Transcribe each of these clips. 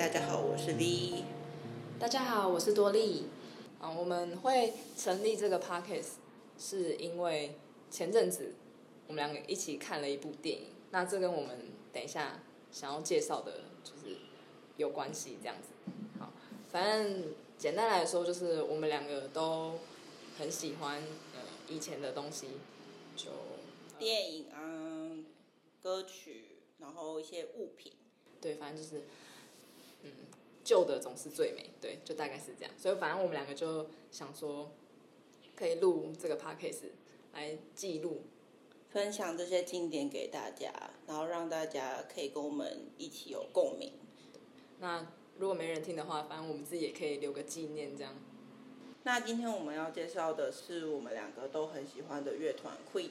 大家好，我是 V。大家好，我是多莉。啊，我们会成立这个 podcast 是因为前阵子我们两个一起看了一部电影，那这跟我们等一下想要介绍的就是有关系，这样子。好，反正简单来说，就是我们两个都很喜欢呃以前的东西，就电影啊、歌曲，然后一些物品。对，反正就是。嗯，旧的总是最美，对，就大概是这样。所以反正我们两个就想说，可以录这个 podcast 来记录、分享这些经典给大家，然后让大家可以跟我们一起有共鸣。那如果没人听的话，反正我们自己也可以留个纪念，这样。那今天我们要介绍的是我们两个都很喜欢的乐团 Queen。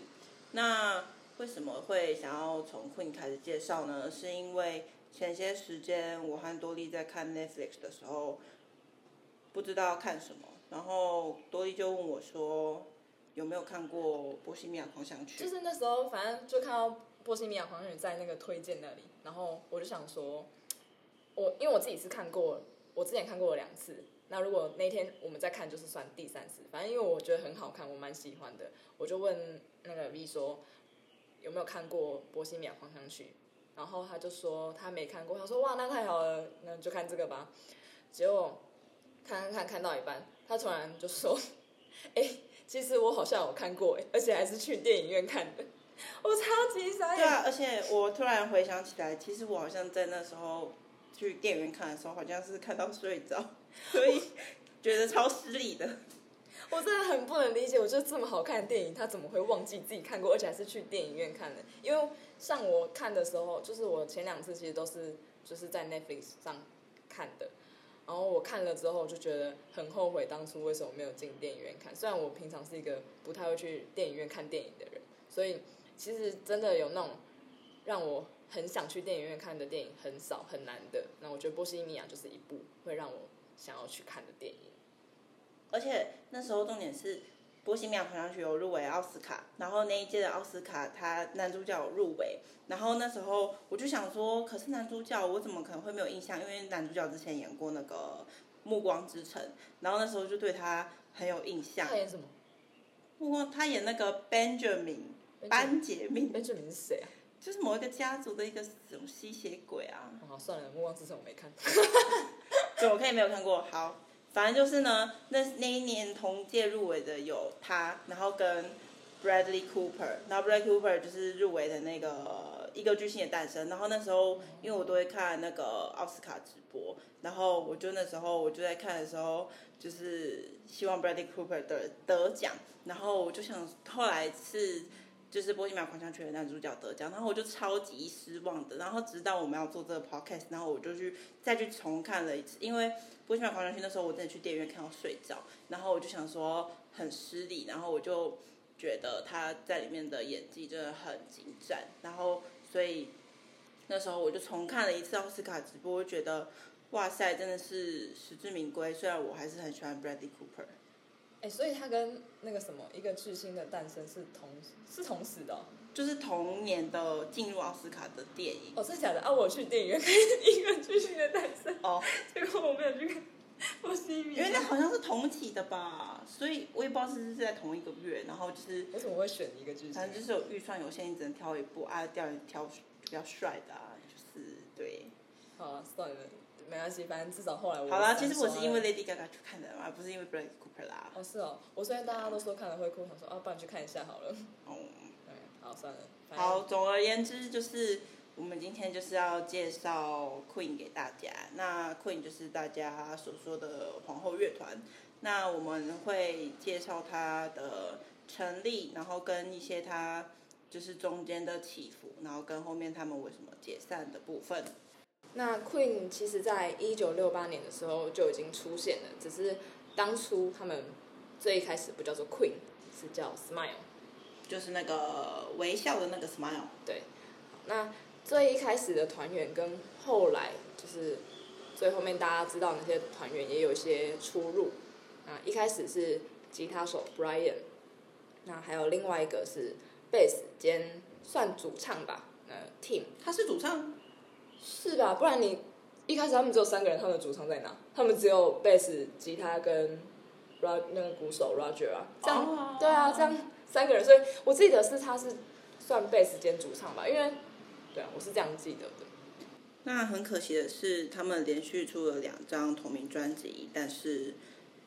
那为什么会想要从 Queen 开始介绍呢？是因为前些时间，我和多莉在看 Netflix 的时候，不知道看什么，然后多莉就问我说：“有没有看过《波西米亚狂想曲》？”就是那时候，反正就看到《波西米亚狂想曲》在那个推荐那里，然后我就想说，我因为我自己是看过，我之前看过了两次，那如果那天我们再看，就是算第三次。反正因为我觉得很好看，我蛮喜欢的，我就问那个 V 说有没有看过《波西米亚狂想曲》。然后他就说他没看过，他说哇，那太好了，那就看这个吧。结果看看看看到一半，他突然就说，哎，其实我好像有看过，而且还是去电影院看的。我超级傻眼。对啊，而且我突然回想起来，其实我好像在那时候去电影院看的时候，好像是看到睡着，所以觉得超失礼的。我真的很不能理解，我觉得这么好看的电影，他怎么会忘记自己看过，而且还是去电影院看的？因为像我看的时候，就是我前两次其实都是就是在 Netflix 上看的，然后我看了之后就觉得很后悔当初为什么没有进电影院看。虽然我平常是一个不太会去电影院看电影的人，所以其实真的有那种让我很想去电影院看的电影很少很难的。那我觉得《波西米亚》就是一部会让我想要去看的电影。而且那时候重点是《波西米亚狂想曲》有入围奥斯卡，然后那一届的奥斯卡他男主角有入围，然后那时候我就想说，可是男主角我怎么可能会没有印象？因为男主角之前演过那个《暮光之城》，然后那时候就对他很有印象。他演什么？暮光，他演那个 Benjamin 班杰明。Benjamin 是谁啊？就是某一个家族的一个什么吸血鬼啊。好，算了，《暮光之城》我没看。对，我可以没有看过。好。反正就是呢，那那一年同届入围的有他，然后跟 Bradley Cooper，然后 Bradley Cooper 就是入围的那个一个巨星的诞生。然后那时候，因为我都会看那个奥斯卡直播，然后我就那时候我就在看的时候，就是希望 Bradley Cooper 得得奖。然后我就想，后来是。就是《波西米亚狂想曲》的男主角得奖，然后我就超级失望的。然后直到我们要做这个 podcast，然后我就去再去重看了一次，因为《波西米亚狂想曲》那时候我真的去电影院看到睡着，然后我就想说很失礼，然后我就觉得他在里面的演技真的很精湛，然后所以那时候我就重看了一次奥斯卡直播，我觉得哇塞，真的是实至名归。虽然我还是很喜欢 Bradley Cooper。哎，所以他跟那个什么一个巨星的诞生是同是同时的。哦，就是同年的进入奥斯卡的电影。哦，真的假的啊？我去电影院看一个巨星的诞生，哦，结果我没有去看波西米亚。因为那好像是同期的吧，所以我也不知道是不是在同一个月，然后就是为什么会选一个巨星？反正就是有预算有限，你只能挑一部啊，挑挑比较帅的啊，就是对。好啊，算了。没关系，反正至少后来我。好啦，其实我是因为 Lady Gaga 去看的嘛，不是因为 Bradley Cooper 啦。哦，是哦，我虽然大家都说看了会哭，想说啊，不然去看一下好了。哦。对，好，算了。好，总而言之就是，我们今天就是要介绍 Queen 给大家。那 Queen 就是大家所说的皇后乐团。那我们会介绍它的成立，然后跟一些它就是中间的起伏，然后跟后面他们为什么解散的部分。那 Queen 其实在一九六八年的时候就已经出现了，只是当初他们最一开始不叫做 Queen，是叫 Smile，就是那个微笑的那个 Smile。对，那最一开始的团员跟后来就是最后面大家知道那些团员也有一些出入。啊，一开始是吉他手 Brian，那还有另外一个是贝斯兼算主唱吧，呃，Tim，他是主唱。是吧？不然你一开始他们只有三个人，他们的主唱在哪？他们只有贝斯、吉他跟 Rod 那个鼓手 Roger 啊，这样、oh. 对啊，这样三个人，所以我记得是他是算贝斯兼主唱吧，因为对啊，我是这样记得的。那很可惜的是，他们连续出了两张同名专辑，但是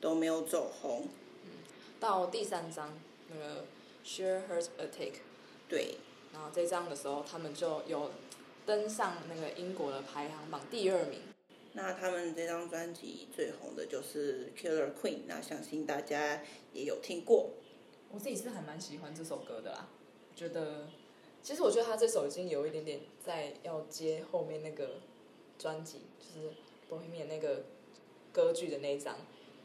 都没有走红。嗯，到第三张那个 Sheer Heart Attack，对，然后这张的时候，他们就有登上那个英国的排行榜第二名。那他们这张专辑最红的就是 Killer Queen，那相信大家也有听过。我自己是还蛮喜欢这首歌的啦，觉得。其实我觉得他这首已经有一点点在要接后面那个专辑，就是《Bohemian》那个歌剧的那一张，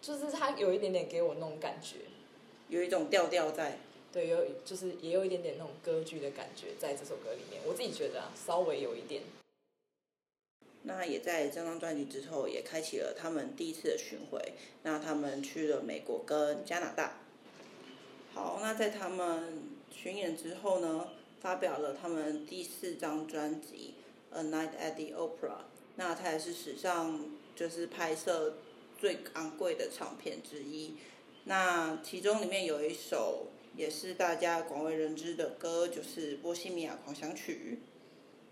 就是他有一点点给我那种感觉，有一种调调在。对，有就是也有一点点那种歌剧的感觉在这首歌里面，我自己觉得啊，稍微有一点。那也在这张专辑之后，也开启了他们第一次的巡回。那他们去了美国跟加拿大。好，那在他们巡演之后呢？发表了他们第四张专辑《A Night at the Opera》，那它也是史上就是拍摄最昂贵的唱片之一。那其中里面有一首也是大家广为人知的歌，就是《波西米亚狂想曲》。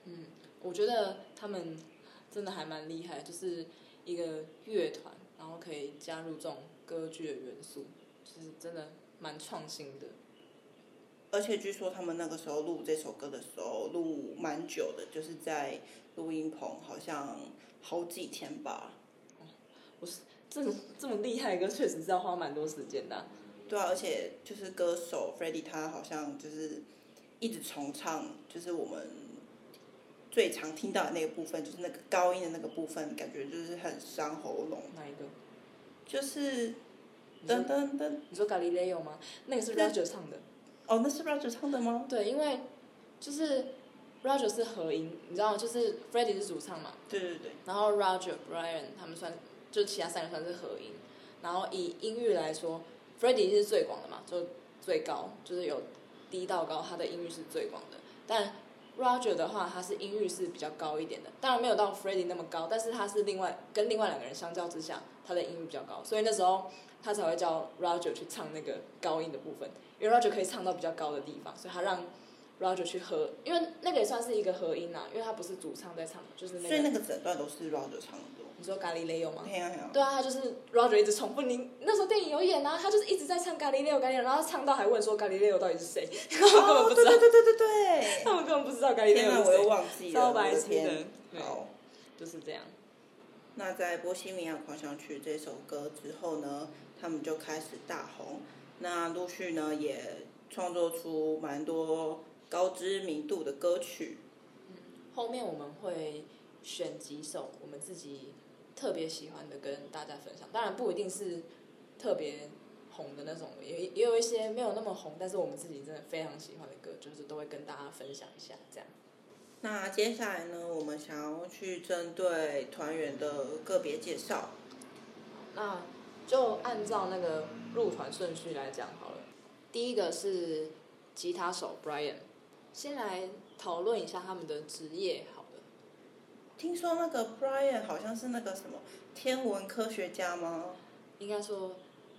嗯，我觉得他们真的还蛮厉害，就是一个乐团，然后可以加入这种歌剧的元素，就是真的蛮创新的。而且据说他们那个时候录这首歌的时候录蛮久的，就是在录音棚，好像好几天吧。我是，这么这么厉害的歌，确实是要花蛮多时间的啊。对啊，而且就是歌手 Freddie 他好像就是一直重唱，就是我们最常听到的那个部分，就是那个高音的那个部分，感觉就是很伤喉咙。哪一个？就是噔噔噔。你说 Galileo 吗？那个是 Roger 唱的。哦，那是 Roger 唱的吗？对，因为就是 Roger 是合音，你知道，就是 Freddie 是主唱嘛。对对对。然后 Roger、Brian 他们算，就其他三个算是合音。然后以音域来说，Freddie 是最广的嘛，就最高，就是有低到高，他的音域是最广的。但 Roger 的话，他是音域是比较高一点的，当然没有到 Freddie 那么高，但是他是另外跟另外两个人相较之下，他的音域比较高，所以那时候他才会叫 Roger 去唱那个高音的部分。因为 Roger 可以唱到比较高的地方，所以他让 Roger 去和，因为那个也算是一个和音呐，因为他不是主唱在唱，就是那个。所以那个整段都是 Roger 唱的。你说咖喱雷有吗？对啊，他就是 Roger 一直重复。你那时候电影有演啊，他就是一直在唱咖喱雷有咖喱雷，然后唱到还问说咖喱雷有到底是谁？哦，对对对对对对。他们根本不知道咖喱雷有是谁。我又忘记了。超白痴的。好，就是这样。那在《波西米亚狂想曲》这首歌之后呢，他们就开始大红。那陆续呢也。创作出蛮多高知名度的歌曲。嗯，后面我们会选几首我们自己特别喜欢的跟大家分享。当然不一定是特别红的那种，也也有一些没有那么红，但是我们自己真的非常喜欢的歌，就是都会跟大家分享一下这样。那接下来呢，我们想要去针对团员的个别介绍。那就按照那个入团顺序来讲好了。第一个是吉他手 Brian，先来讨论一下他们的职业。听说那个 Brian 好像是那个什么天文科学家吗？应该说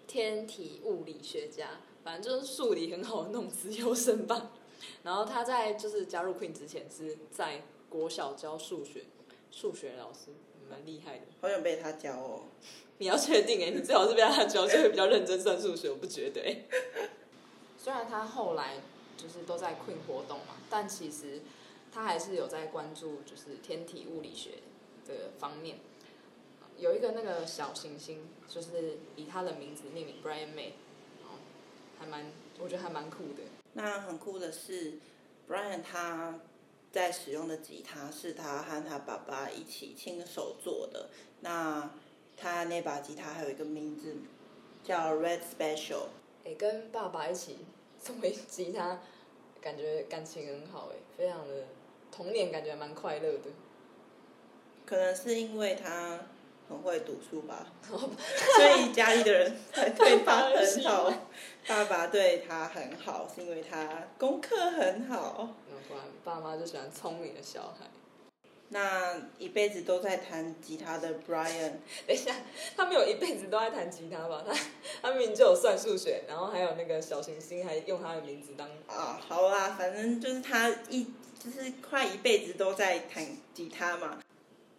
天体物理学家，反正就是数理很好的那种资优生吧。然后他在就是加入 Queen 之前是在国小教数学，数学老师蛮厉害的。好想被他教哦。你要确定哎，你最好是被他教，就会比较认真算数学，我不觉得哎。虽然他后来就是都在 Queen 活动嘛，但其实他还是有在关注就是天体物理学的方面。有一个那个小行星，就是以他的名字命名 Brian May，还蛮我觉得还蛮酷的。那很酷的是，Brian 他在使用的吉他是他和他爸爸一起亲手做的。那他那把吉他还有一个名字叫 Red Special。哎，跟爸爸一起。作为吉他，感觉感情很好哎，非常的童年感觉蛮快乐的。可能是因为他很会读书吧，所以家里的人才对他很好。爸爸对他很好，是因为他功课很好。不然爸妈就喜欢聪明的小孩。那一辈子都在弹吉他的 Brian，等一下，他没有一辈子都在弹吉他吧？他他明明就有算数学，然后还有那个小行星，还用他的名字当啊，好啦，反正就是他一就是快一辈子都在弹吉他嘛。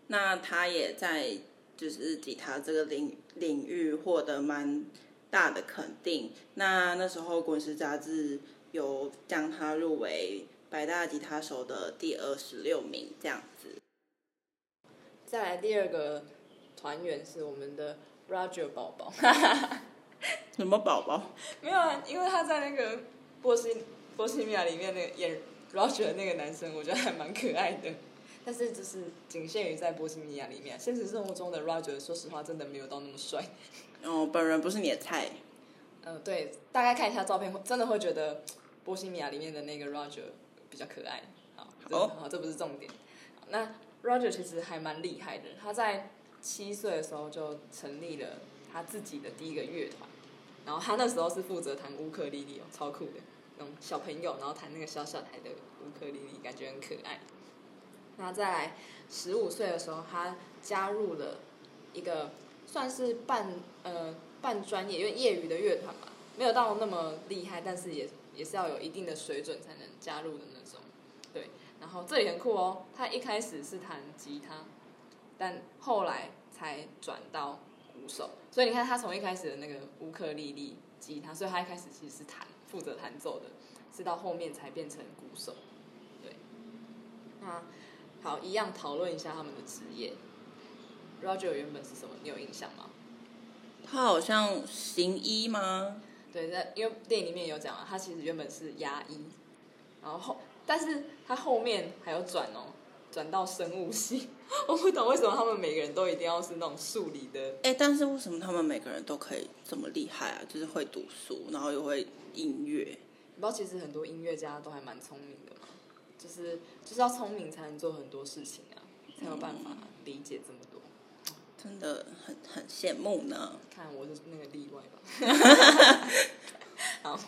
那他也在就是吉他这个领领域获得蛮大的肯定。那那时候滚石杂志有将他入围百大吉他手的第二十六名这样子。再来第二个团员是我们的 Roger 宝宝，什么宝宝？没有啊，因为他在那个波西波西米亚里面那个演 Roger 的那个男生，我觉得还蛮可爱的。但是就是仅限于在波西米亚里面，现实生活中的 Roger 说实话真的没有到那么帅。哦，本人不是你的菜。嗯、呃，对，大概看一下照片，真的会觉得波西米亚里面的那个 Roger 比较可爱。好，好，好，这不是重点。那。Roger 其实还蛮厉害的，他在七岁的时候就成立了他自己的第一个乐团，然后他那时候是负责弹乌克丽丽哦，超酷的，那种小朋友，然后弹那个小小台的乌克丽丽，感觉很可爱。那再来十五岁的时候，他加入了一个算是半呃半专业，因为业余的乐团嘛，没有到那么厉害，但是也也是要有一定的水准才能加入的那种，对。然后这里很酷哦，他一开始是弹吉他，但后来才转到鼓手。所以你看，他从一开始的那个乌克丽丽、吉他，所以他一开始其实是弹，负责弹奏的，是到后面才变成鼓手。对，那好，一样讨论一下他们的职业。Roger 原本是什么？你有印象吗？他好像行医吗？对，在因为电影里面有讲啊，他其实原本是牙医，然后。但是他后面还有转哦，转到生物系，我不懂为什么他们每个人都一定要是那种数理的。哎，但是为什么他们每个人都可以这么厉害啊？就是会读书，然后又会音乐。你知道其实很多音乐家都还蛮聪明的嘛，就是就是要聪明才能做很多事情啊，才有办法理解这么多。嗯，真的很很羡慕呢。看我是那个例外吧。好，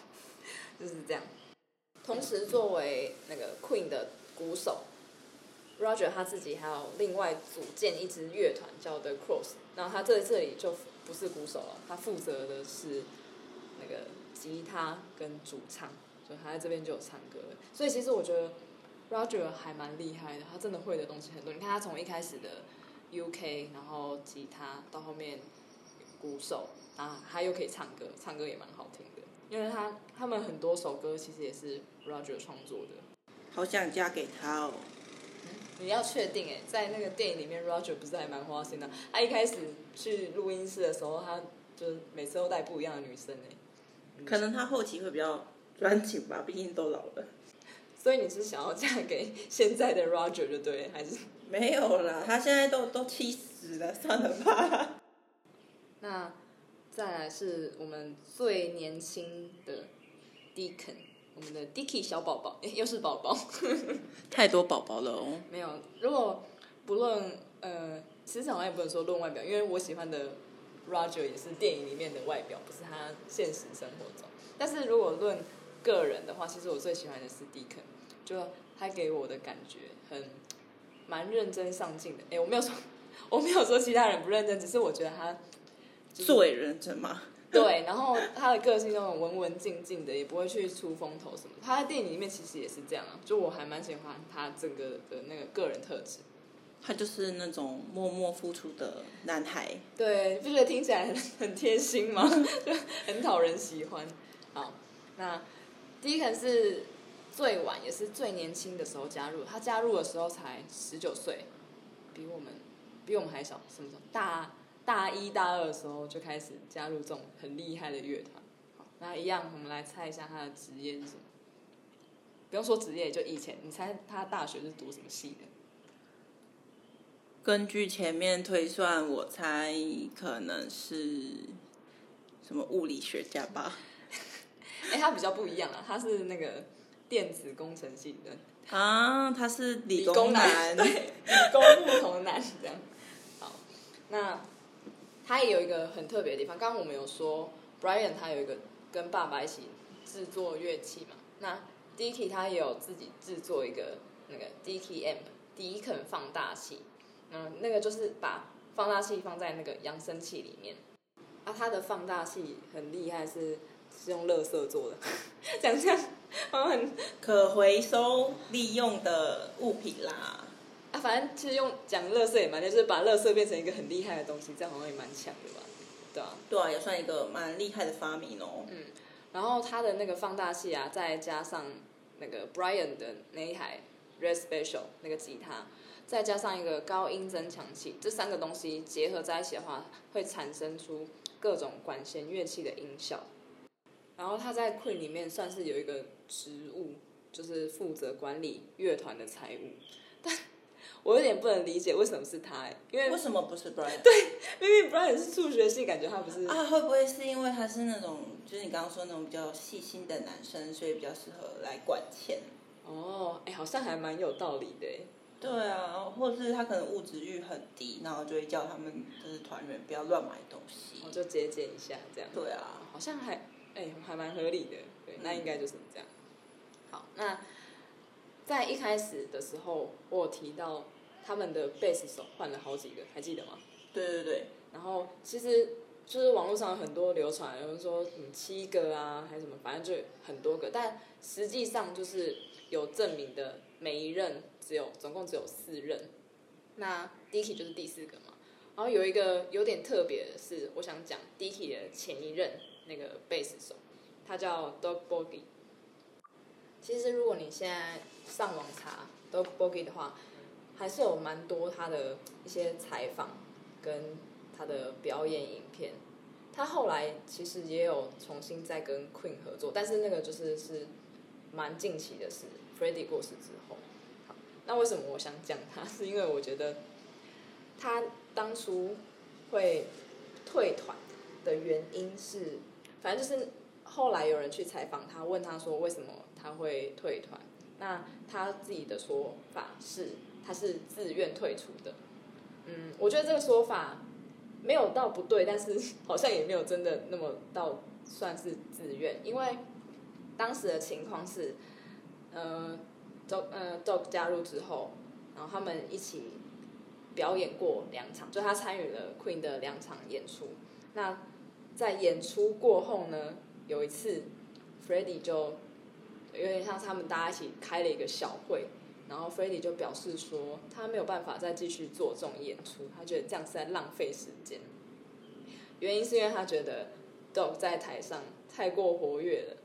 就是这样。同时，作为那个 Queen 的鼓手，Roger 他自己还有另外组建一支乐团叫 The Cross，然后他在这里就不是鼓手了，他负责的是那个吉他跟主唱，所以他在这边就有唱歌。所以其实我觉得 Roger 还蛮厉害的，他真的会的东西很多。你看他从一开始的 UK，然后吉他到后面鼓手啊，他又可以唱歌，唱歌也蛮好听的。因为他他们很多首歌其实也是 Roger 创作的，好想嫁给他哦。嗯、你要确定哎，在那个电影里面，Roger 不是还蛮花心的？他一开始去录音室的时候，他就每次都带不一样的女生哎。可能他后期会比较专情吧，毕竟都老了。所以你是想要嫁给现在的 Roger 就对，还是？没有啦，他现在都都七十了，算了吧。那。再来是我们最年轻的 Deacon，我们的 Dicky 小宝宝，又是宝宝，太多宝宝了哦。没有，如果不论呃，其实好像也不能说论外表，因为我喜欢的 Roger 也是电影里面的外表，不是他现实生活中。但是如果论个人的话，其实我最喜欢的是 Deacon，就他给我的感觉很蛮认真上进的。哎，我没有说 我没有说其他人不认真，只是我觉得他。最认真吗？对，然后他的个性那种文文静静的，也不会去出风头什么。他在电影里面其实也是这样啊，就我还蛮喜欢他整个的那个个人特质。他就是那种默默付出的男孩。对，不觉得听起来很很贴心吗？就很讨人喜欢。好，那第一个是最晚也是最年轻的时候加入，他加入的时候才十九岁，比我们比我们还小，什么时候大？大一、大二的时候就开始加入这种很厉害的乐团。好，那一样，我们来猜一下他的职业是什么？不用说职业，就以前，你猜他大学是读什么系的？根据前面推算，我猜可能是什么物理学家吧。哎、欸，他比较不一样啊，他是那个电子工程系的。啊，他是理工男，理工男，对，理工不同男这样。好，那。他也有一个很特别的地方，刚刚我们有说，Brian 他有一个跟爸爸一起制作乐器嘛，那 Dicky 他也有自己制作一个那个 Dicky Amp 迪肯放大器，嗯，那个就是把放大器放在那个扬声器里面。啊，它的放大器很厉害是，是用垃圾做的，讲这样好像很可回收利用的物品啦。啊，反正其实用讲乐色也蛮，就是把乐色变成一个很厉害的东西，这样好像也蛮强的吧？对啊，对啊，也算一个蛮厉害的发明哦。嗯，然后它的那个放大器啊，再加上那个 Brian 的那一台 Red Special 那个吉他，再加上一个高音增强器，这三个东西结合在一起的话，会产生出各种管弦乐器的音效。然后他在 Queen 里面算是有一个职务，就是负责管理乐团的财务，但。我有点不能理解为什么是他，因为为什么不是 Brian？对，明明 Brian 是数学系，感觉他不是啊？会不会是因为他是那种，就是你刚刚说那种比较细心的男生，所以比较适合来管钱？哦，哎，好像还蛮有道理的。对啊，或者是他可能物质欲很低，然后就会叫他们就是团员不要乱买东西，我就节俭一下这样。对啊，好像还哎还蛮合理的。对，那应该就是这样。好，那。在一开始的时候，我有提到他们的贝斯手换了好几个，还记得吗？对对对。然后其实就是网络上有很多流传，有人说什么七个啊，还是什么，反正就很多个。但实际上就是有证明的，每一任只有总共只有四任。那 Dickey 就是第四个嘛。然后有一个有点特别的是，我想讲 Dickey 的前一任那个贝斯手，他叫 Doug Bogie。其实如果你现在上网查 Doug Boogie 的话，还是有蛮多他的一些采访跟他的表演影片。他后来其实也有重新再跟 Queen 合作，但是那个就是是蛮近期的事，Freddie 过世之后。那为什么我想讲他？是因为我觉得他当初会退团的原因是，反正就是后来有人去采访他，问他说为什么他会退团。那他自己的说法是，他是自愿退出的。嗯，我觉得这个说法没有到不对，但是好像也没有真的那么到算是自愿，因为当时的情况是，呃，dog 呃，dog 加入之后，然后他们一起表演过两场，就他参与了 Queen 的两场演出。那在演出过后呢，有一次 Freddie 就。有点像他们大家一起开了一个小会，然后 Freddie 就表示说，他没有办法再继续做这种演出，他觉得这样是在浪费时间。原因是因为他觉得 Doug 在台上太过活跃了，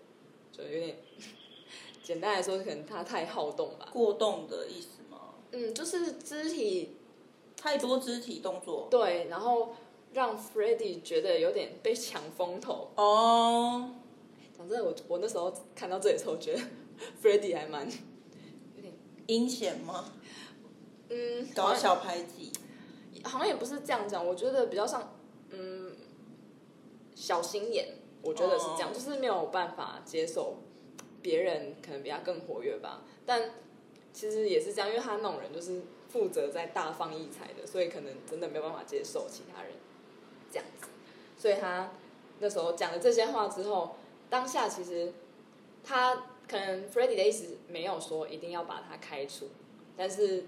就有点 简单来说，可能他太好动吧。过动的意思吗？嗯，就是肢体太多肢体动作。对，然后让 Freddie 觉得有点被抢风头。哦。反正我我那时候看到这里的时候，觉得 Freddie 还蛮有点阴险吗？嗯，搞小排挤，好像也不是这样讲，我觉得比较像嗯小心眼，我觉得是这样，哦、就是没有办法接受别人可能比他更活跃吧。但其实也是这样，因为他那种人就是负责在大放异彩的，所以可能真的没有办法接受其他人这样子。所以他那时候讲了这些话之后。当下其实他可能 Freddie 的意思没有说一定要把他开除，但是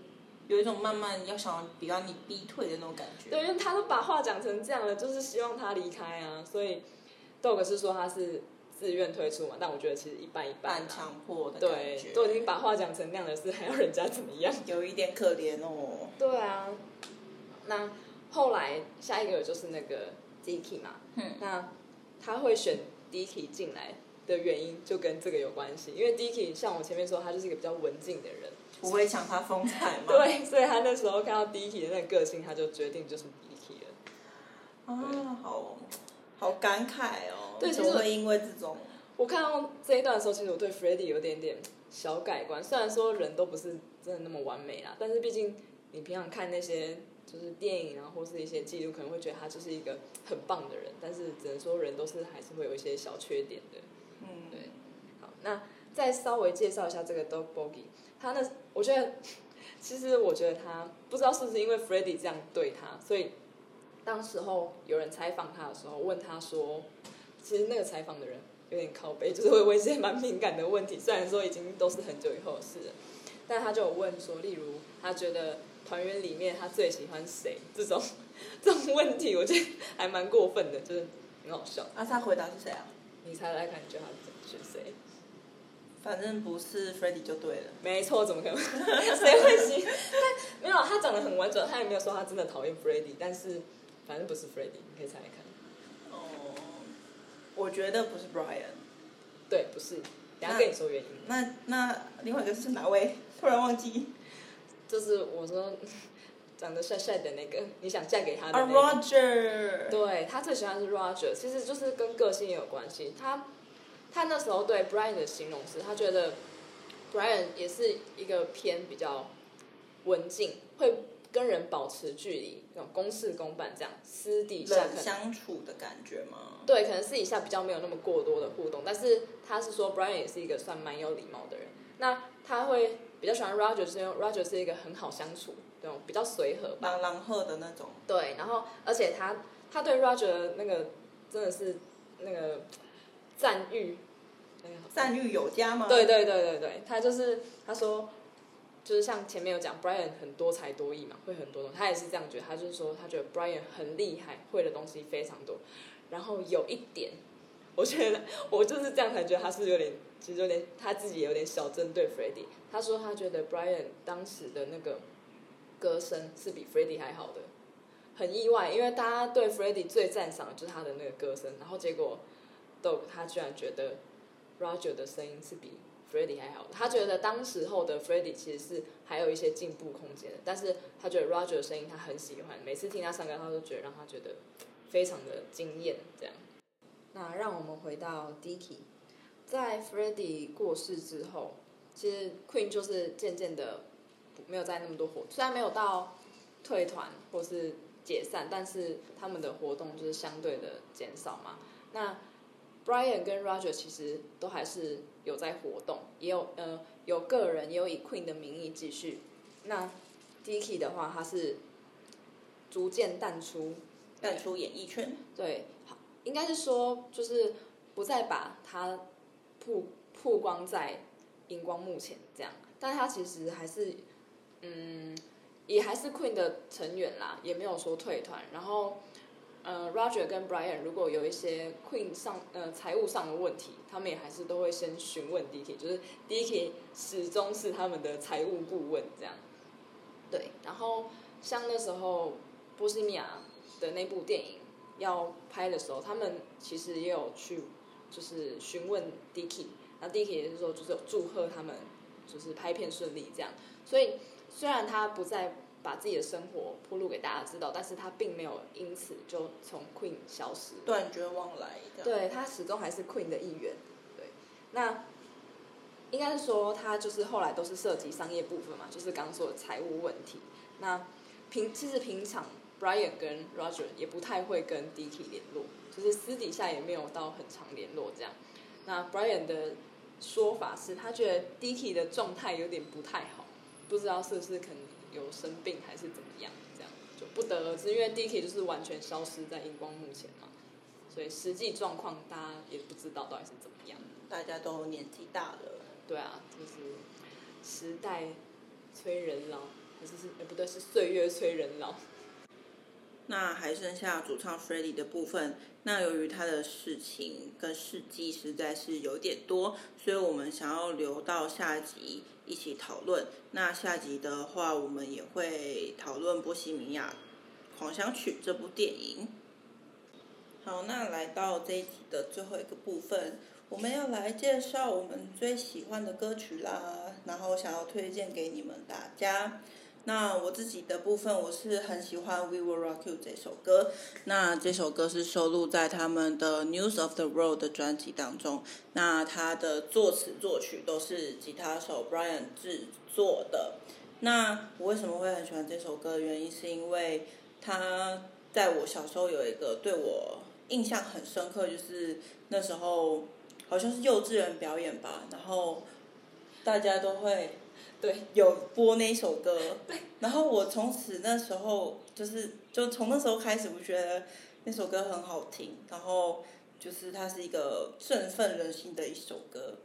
有一种慢慢要想比较你逼退的那种感觉。对，因为他都把话讲成这样了，就是希望他离开啊。所以 Doug 是说他是自愿退出嘛，但我觉得其实一半一半，半强迫的。对，都已经把话讲成那样的事，还要人家怎么样？有一点可怜哦。对啊。那后来下一个就是那个 Dickey 嘛，嗯，那他会选。Dickey 进来的原因就跟这个有关系，因为 Dickey 像我前面说，他就是一个比较文静的人，不会抢他风采嘛。对，所以他那时候看到 Dickey 的那个个性，他就决定就是 Dickey 了。啊，好好感慨哦。对，其实会因为这种，我看到这一段的时候，其实我对 Freddie 有点点小改观。虽然说人都不是真的那么完美啦，但是毕竟你平常看那些。就是电影啊，或是一些记录，可能会觉得他就是一个很棒的人，但是只能说人都是还是会有一些小缺点的。嗯，对。好，那再稍微介绍一下这个 Doug Boggy，他那我觉得，其实我觉得他不知道是不是因为 Freddie 这样对他，所以当时候有人采访他的时候，问他说，其实那个采访的人有点靠背，就是会问一些蛮敏感的问题，虽然说已经都是很久以后的事了。但他就有问说，例如他觉得团员里面他最喜欢谁这种 这种问题，我觉得还蛮过分的，就是很好笑。啊，他回答是谁啊？你猜猜看，你觉得他是谁？反正不是 Freddie 就对了。没错，怎么可能？谁会喜？但没有，他长得很完整，他也没有说他真的讨厌 Freddie，但是反正不是 Freddie，你可以猜猜看。哦，我觉得不是 Brian。对，不是。等下跟你说原因。那那，那另外一个是哪位？突然忘记。就是我说 长得帅帅的那个，你想嫁给他的那个。啊，Roger。对，他最喜欢是 Roger，其实就是跟个性也有关系。他。他那时候对 Brian 的形容是，他觉得 Brian 也是一个偏比较文静，会跟人保持距离，那种公事公办这样，私底下相处的感觉吗？对，可能私底下比较没有那么过多的互动，但是他是说 Brian 也是一个算蛮有礼貌的人。那他会比较喜欢 Roger，是因为 Roger 是一个很好相处，这种比较随和、朗朗赫的那种。对，然后而且他他对 Roger 那个真的是那个赞誉。赞誉有加吗？对对对对对，他就是他说，就是像前面有讲，Brian 很多才多艺嘛，会很多东西，他也是这样觉得。他就是说，他觉得 Brian 很厉害，会的东西非常多。然后有一点，我觉得 我就是这样才觉得他是有点，其实有点他自己有点小针对 Freddy。他说他觉得 Brian 当时的那个歌声是比 Freddy 还好的，很意外，因为大家对 Freddy 最赞赏的就是他的那个歌声，然后结果 Dog 他居然觉得。Roger 的声音是比 Freddy 还好，他觉得当时候的 Freddy 其实是还有一些进步空间的，但是他觉得 Roger 的声音他很喜欢，每次听他唱歌，他都觉得让他觉得非常的惊艳。这样，那让我们回到 Dicky 在 Freddie 过世之后，其实 Queen 就是渐渐的没有再那么多活，虽然没有到退团或是解散，但是他们的活动就是相对的减少嘛。那 Brian 跟 Roger 其实都还是有在活动，也有呃有个人也有以 Queen 的名义继续。那 Dickey 的话，他是逐渐淡出淡出演艺圈。对，好，应该是说就是不再把他曝曝光在荧光幕前这样，但他其实还是嗯也还是 Queen 的成员啦，也没有说退团，然后。呃，Roger 跟 Brian 如果有一些 Queen 上呃财务上的问题，他们也还是都会先询问 d i k 就是 d i k 始终是他们的财务顾问这样。对，然后像那时候波西米亚的那部电影要拍的时候，他们其实也有去就是询问 Dickey，那 Dickey 也是说就是祝贺他们就是拍片顺利这样。所以虽然他不再。把自己的生活铺路给大家知道，但是他并没有因此就从 Queen 消失，断绝往来。对，他始终还是 Queen 的一员。对，那应该是说他就是后来都是涉及商业部分嘛，就是刚刚说的财务问题。那平其实平常 Brian 跟 Roger 也不太会跟 Dickey 联络，就是私底下也没有到很常联络这样。那 Brian 的说法是他觉得 Dickey 的状态有点不太好，不知道是不是可能。有生病还是怎么样？这样就不得而知，因为 Dickey 就是完全消失在荧光幕前嘛，所以实际状况大家也不知道到底是怎么样。大家都年纪大了，对啊，就是时代催人老，还是是哎不对，是岁月催人老。那还剩下主唱 Freddie 的部分，那由于他的事情跟事迹实在是有点多，所以我们想要留到下集。一起讨论。那下集的话，我们也会讨论《波西米亚狂想曲》这部电影。好，那来到这一集的最后一个部分，我们要来介绍我们最喜欢的歌曲啦，然后想要推荐给你们大家。那我自己的部分，我是很喜欢《We Will Rock You》这首歌。那这首歌是收录在他们的《News of the World》的专辑当中。那他的作词作曲都是吉他手 Brian 制作的。那我为什么会很喜欢这首歌原因，是因为他在我小时候有一个对我印象很深刻，就是那时候好像是幼稚园表演吧，然后大家都会。对，有播那首歌，对，然后我从此那时候就是，就从那时候开始，我觉得那首歌很好听，然后就是它是一个振奋人心的一首歌。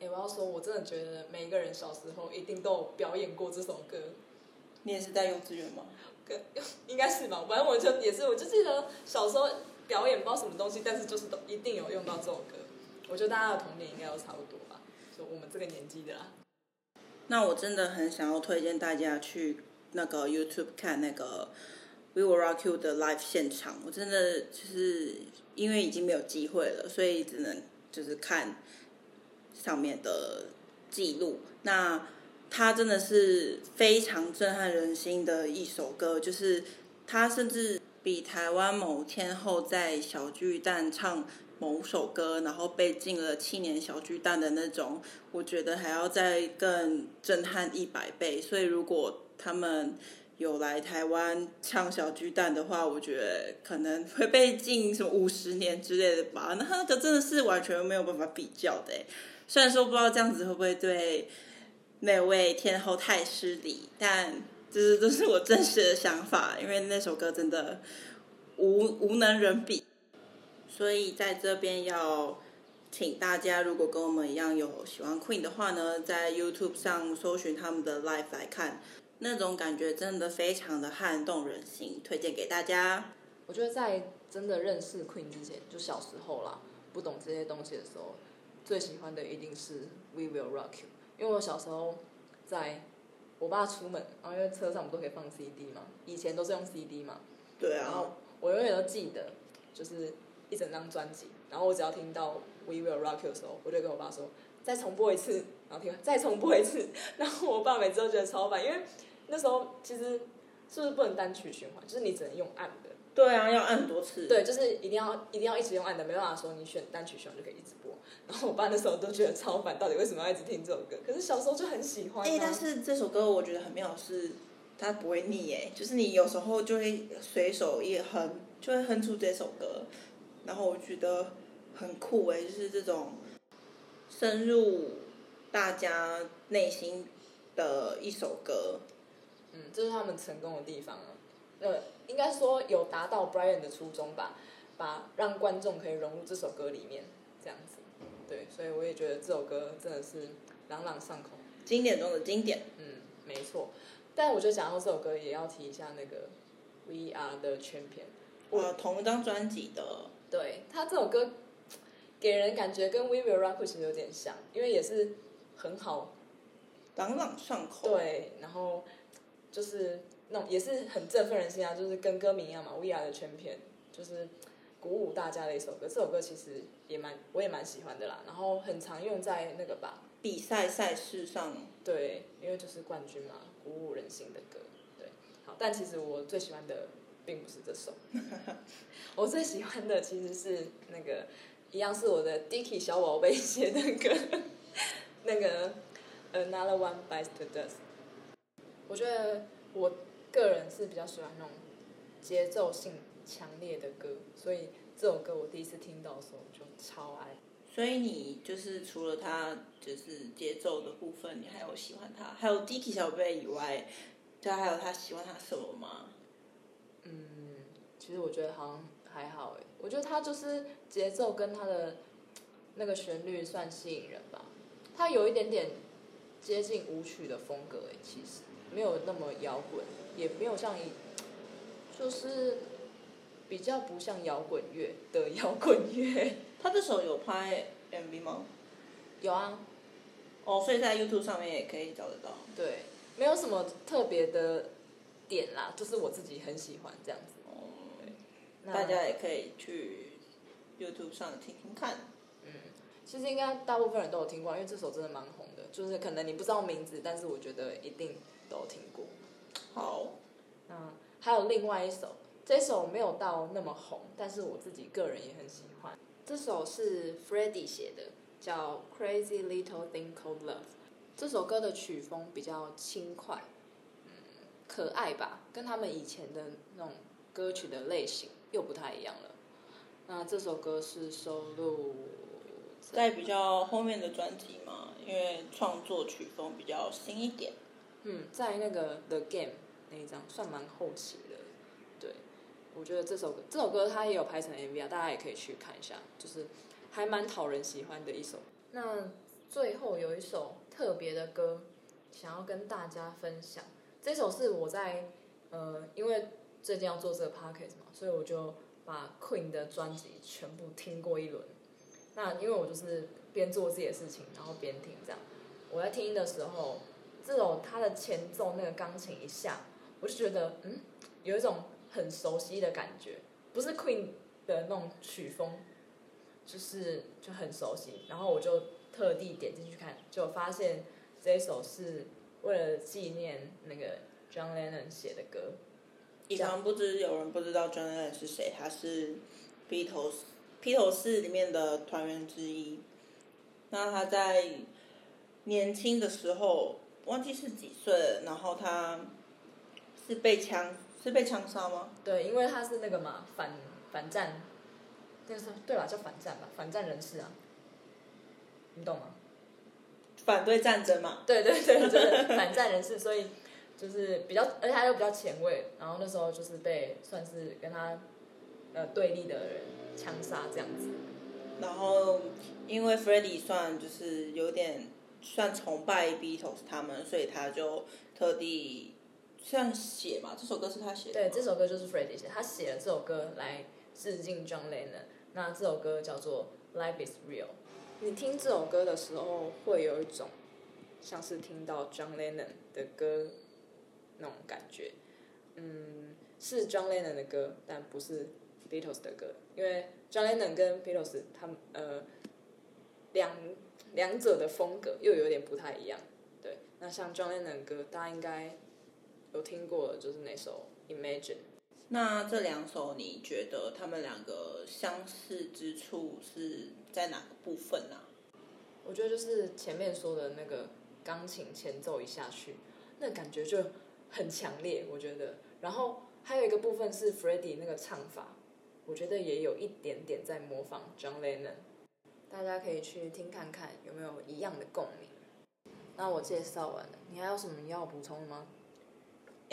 哎，我要说，我真的觉得每一个人小时候一定都有表演过这首歌。你也是在幼稚园吗？跟 应该是吧，反正我就也是，我就记得小时候表演不知道什么东西，但是就是都一定有用到这首歌。我觉得大家的童年应该都差不多吧，就我们这个年纪的啦。那我真的很想要推荐大家去那个 YouTube 看那个 We Will Rock You 的 Live 现场。我真的就是因为已经没有机会了，所以只能就是看。上面的记录，那它真的是非常震撼人心的一首歌，就是它甚至比台湾某天后在小巨蛋唱某首歌，然后被禁了七年小巨蛋的那种，我觉得还要再更震撼一百倍。所以如果他们有来台湾唱小巨蛋的话，我觉得可能会被禁什么五十年之类的吧。那他那个真的是完全没有办法比较的。虽然说不知道这样子会不会对那位天后太失礼，但这是这是我真实的想法，因为那首歌真的无无能人比。所以在这边要请大家，如果跟我们一样有喜欢 Queen 的话呢，在 YouTube 上搜寻他们的 Live 来看，那种感觉真的非常的撼动人心，推荐给大家。我觉得在真的认识 Queen 之前，就小时候啦，不懂这些东西的时候。最喜欢的一定是 We Will Rock You，因为我小时候在我爸出门，然后因为车上我们都可以放 CD 嘛，以前都是用 CD 嘛，对啊，然后我永远都记得，就是一整张专辑，然后我只要听到 We Will Rock You 的时候，我就跟我爸说，再重播一次，然后听，再重播一次，然后我爸每次都觉得超烦，因为那时候其实是不是不能单曲循环，就是你只能用按的。对啊，要按很多次。对，就是一定要一定要一直用按的，没办法说你选单曲循环就可以一直播。然后我爸那时候都觉得超烦，到底为什么要一直听这首歌？可是小时候就很喜欢啊。哎，但是这首歌我觉得很妙是，它不会腻哎，就是你有时候就会随手一哼，就会哼出这首歌，然后我觉得很酷哎，就是这种深入大家内心的一首歌。嗯，这是他们成功的地方啊。呃，应该说有达到 Brian 的初衷吧，把让观众可以融入这首歌里面，这样子，对，所以我也觉得这首歌真的是朗朗上口，经典中的经典。嗯，没错。但我觉得讲到这首歌，也要提一下那个 We Are the Champion，哇，同一张专辑的。对，他这首歌给人感觉跟 We Will Rock You 其实有点像，因为也是很好，朗朗上口。对，然后就是。那种也是很振奋人心啊，就是跟歌名一样嘛，We Are the Champion，就是鼓舞大家的一首歌。这首歌其实也蛮，我也蛮喜欢的啦。然后很常用在那个吧，比赛赛事上。对，因为就是冠军嘛，鼓舞人心的歌。对，好，但其实我最喜欢的并不是这首，我最喜欢的其实是那个一样是我的 Dicky 小宝贝写的歌，那个 Another One Bites the Dust。我觉得我。个人是比较喜欢那种节奏性强烈的歌，所以这首歌我第一次听到的时候就超爱。所以你就是除了他就是节奏的部分，你还有喜欢他？还有 Dicky 小宝贝以外，他还有他喜欢他什么吗？嗯，其实我觉得好像还好哎，我觉得他就是节奏跟他的那个旋律算吸引人吧。他有一点点接近舞曲的风格哎，其实没有那么摇滚。也没有像一，就是比较不像摇滚乐的摇滚乐。他这首有拍 MV 吗？有啊。哦，所以在 YouTube 上面也可以找得到。对，没有什么特别的点啦，就是我自己很喜欢这样子。哦。大家也可以去 YouTube 上听听看。嗯，其实应该大部分人都有听过，因为这首真的蛮红的。就是可能你不知道名字，但是我觉得一定都有听过。好，那，还有另外一首，这首没有到那么红，但是我自己个人也很喜欢。这首是 Freddie 写的，叫《Crazy Little Thing Called Love》。这首歌的曲风比较轻快，嗯，可爱吧，跟他们以前的那种歌曲的类型又不太一样了。那这首歌是收录在比较后面的专辑嘛，因为创作曲风比较新一点。嗯，在那个 The Game 那一张算蛮后期的，对，我觉得这首歌这首歌它也有拍成 MV 啊，大家也可以去看一下，就是还蛮讨人喜欢的一首。那最后有一首特别的歌，想要跟大家分享。这首是我在呃，因为最近要做这个 podcast 嘛，所以我就把 Queen 的专辑全部听过一轮。那因为我就是边做自己的事情，然后边听这样。我在听的时候，这首它的前奏那个钢琴一下，我就觉得嗯，有一种很熟悉的感觉，不是 Queen 的那种曲风，就是就很熟悉。然后我就。特地点进去看，就发现这一首是为了纪念那个 John Lennon 写的歌。以防不知有人不知道 John Lennon 是谁，他是 Beatles Beatles 里面的团员之一。那他在年轻的时候，忘记是几岁，然后他是被枪是被枪杀吗？对，因为他是那个嘛反反战，那个是对吧？叫反战吧，反战人士啊。你懂吗？反对战争嘛？对对对，就是反战人士，所以就是比较，而且他又比较前卫，然后那时候就是被算是跟他呃对立的人枪杀这样子。然后因为 Freddie 算就是有点算崇拜 Beatles 他们，所以他就特地这样写嘛。这首歌是他写的。对，这首歌就是 Freddie 写，他写了这首歌来致敬 John Lennon。那这首歌叫做《Life Is Real》。你听这首歌的时候，会有一种像是听到 John Lennon 的歌那种感觉。嗯，是 John Lennon 的歌，但不是 Beatles 的歌，因为 John Lennon 跟 Beatles 他们呃两两者的风格又有点不太一样。对，那像 John Lennon 的歌，大家应该有听过，就是那首 Imagine。那这两首，你觉得他们两个相似之处是？在哪个部分呢、啊？我觉得就是前面说的那个钢琴前奏一下去，那感觉就很强烈。我觉得，然后还有一个部分是 Freddie 那个唱法，我觉得也有一点点在模仿 John Lennon。大家可以去听看看有没有一样的共鸣。那我介绍完了，你还有什么要补充的吗？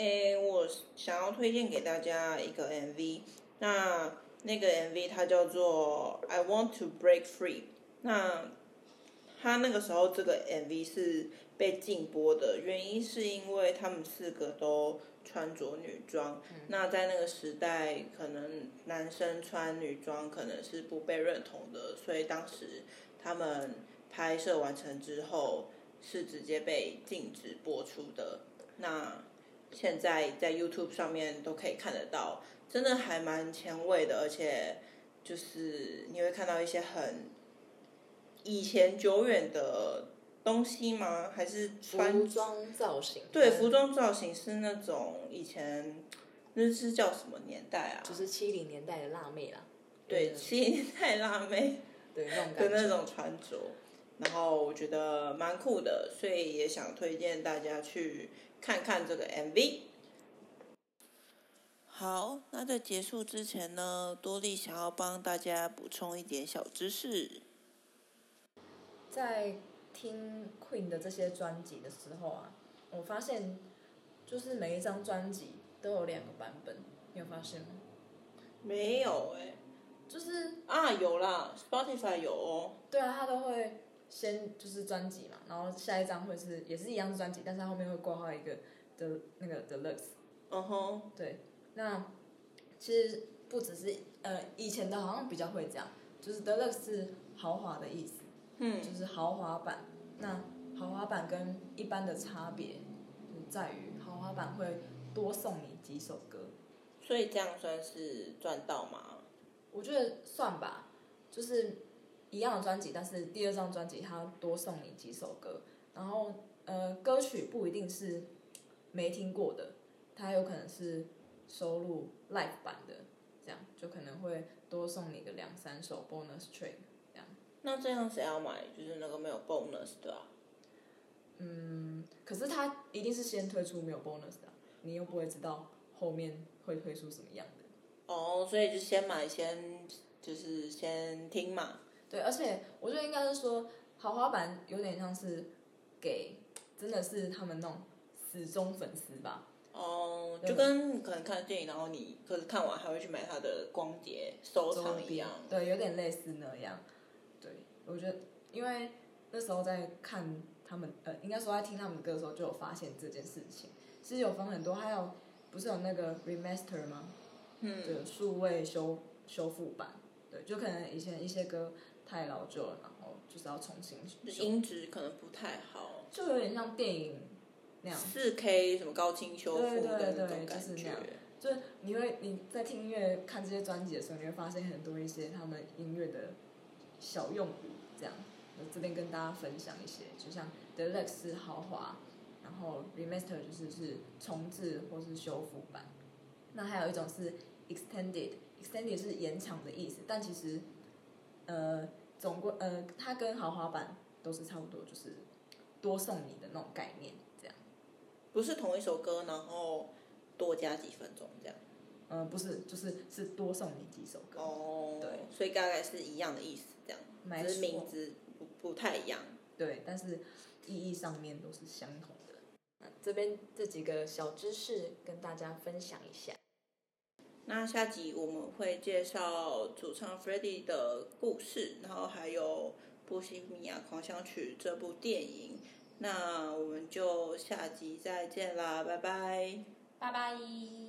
诶，我想要推荐给大家一个 MV，那。那个 MV 它叫做《I Want to Break Free》，那他那个时候这个 MV 是被禁播的，原因是因为他们四个都穿着女装，嗯、那在那个时代，可能男生穿女装可能是不被认同的，所以当时他们拍摄完成之后是直接被禁止播出的。那现在在 YouTube 上面都可以看得到。真的还蛮前卫的，而且就是你会看到一些很以前久远的东西吗？还是穿服装造型？对，服装造型是那种以前那是叫什么年代啊？就是七零年代的辣妹啦。对，七零年代辣妹。对，那种感觉。的那种穿着，然后我觉得蛮酷的，所以也想推荐大家去看看这个 MV。好，那在结束之前呢，多莉想要帮大家补充一点小知识。在听 Queen 的这些专辑的时候啊，我发现就是每一张专辑都有两个版本，你有发现吗？没有哎、欸，就是啊，有啦，Spotify 有哦。对啊，他都会先就是专辑嘛，然后下一张会是也是一样的专辑，但是它后面会挂号一个的那个 Deluxe。嗯哼，对。那其实不只是呃，以前的好像比较会这样，就是 Deluxe 是豪华的意思，嗯，就是豪华版。那豪华版跟一般的差别就在于豪华版会多送你几首歌，所以这样算是赚到吗？我觉得算吧，就是一样的专辑，但是第二张专辑它多送你几首歌，然后呃，歌曲不一定是没听过的，它有可能是。收录 live 版的，这样就可能会多送你个两三首 bonus track，这样。那这样谁要买？就是那个没有 bonus 的啊？嗯，可是他一定是先推出没有 bonus 的，你又不会知道后面会推出什么样的。哦，所以就先买，先就是先听嘛。对，而且我觉得应该是说豪华版有点像是给真的是他们那种死忠粉丝吧。哦，就跟可能看电影，然后你可是看完还会去买他的光碟收藏一样。对，有点类似那样。对，我觉得，因为那时候在看他们，呃，应该说在听他们的歌的时候，就有发现这件事情。其实有分很多，还有不是有那个 remaster 吗？嗯，对，数位修修复版，对，就可能以前一些歌太老旧了，然后就是要重新修，音质可能不太好，就有点像电影那样，四 K 什么高清修复的那种感觉。就是那样就是你会你在听音乐看这些专辑的时候，你会发现很多一些他们音乐的小用语，这样，我这边跟大家分享一些，就像 Deluxe 是豪华，然后 Remaster 就是是重置或是修复版，那还有一种是 Extended，Extended 是延长的意思，但其实呃总归呃它跟豪华版都是差不多，就是多送你的那种概念，这样，不是同一首歌，然后。多加几分钟这样，嗯，不是，就是是多送你几首歌。哦，对，所以大概是一样的意思，这样，只是名字不不太一样。对，但是意义上面都是相同的。那这边这几个小知识跟大家分享一下。那下集我们会介绍主唱 Freddie 的故事，然后还有《波西米亚狂想曲》这部电影。那我们就下集再见啦，拜拜。拜拜。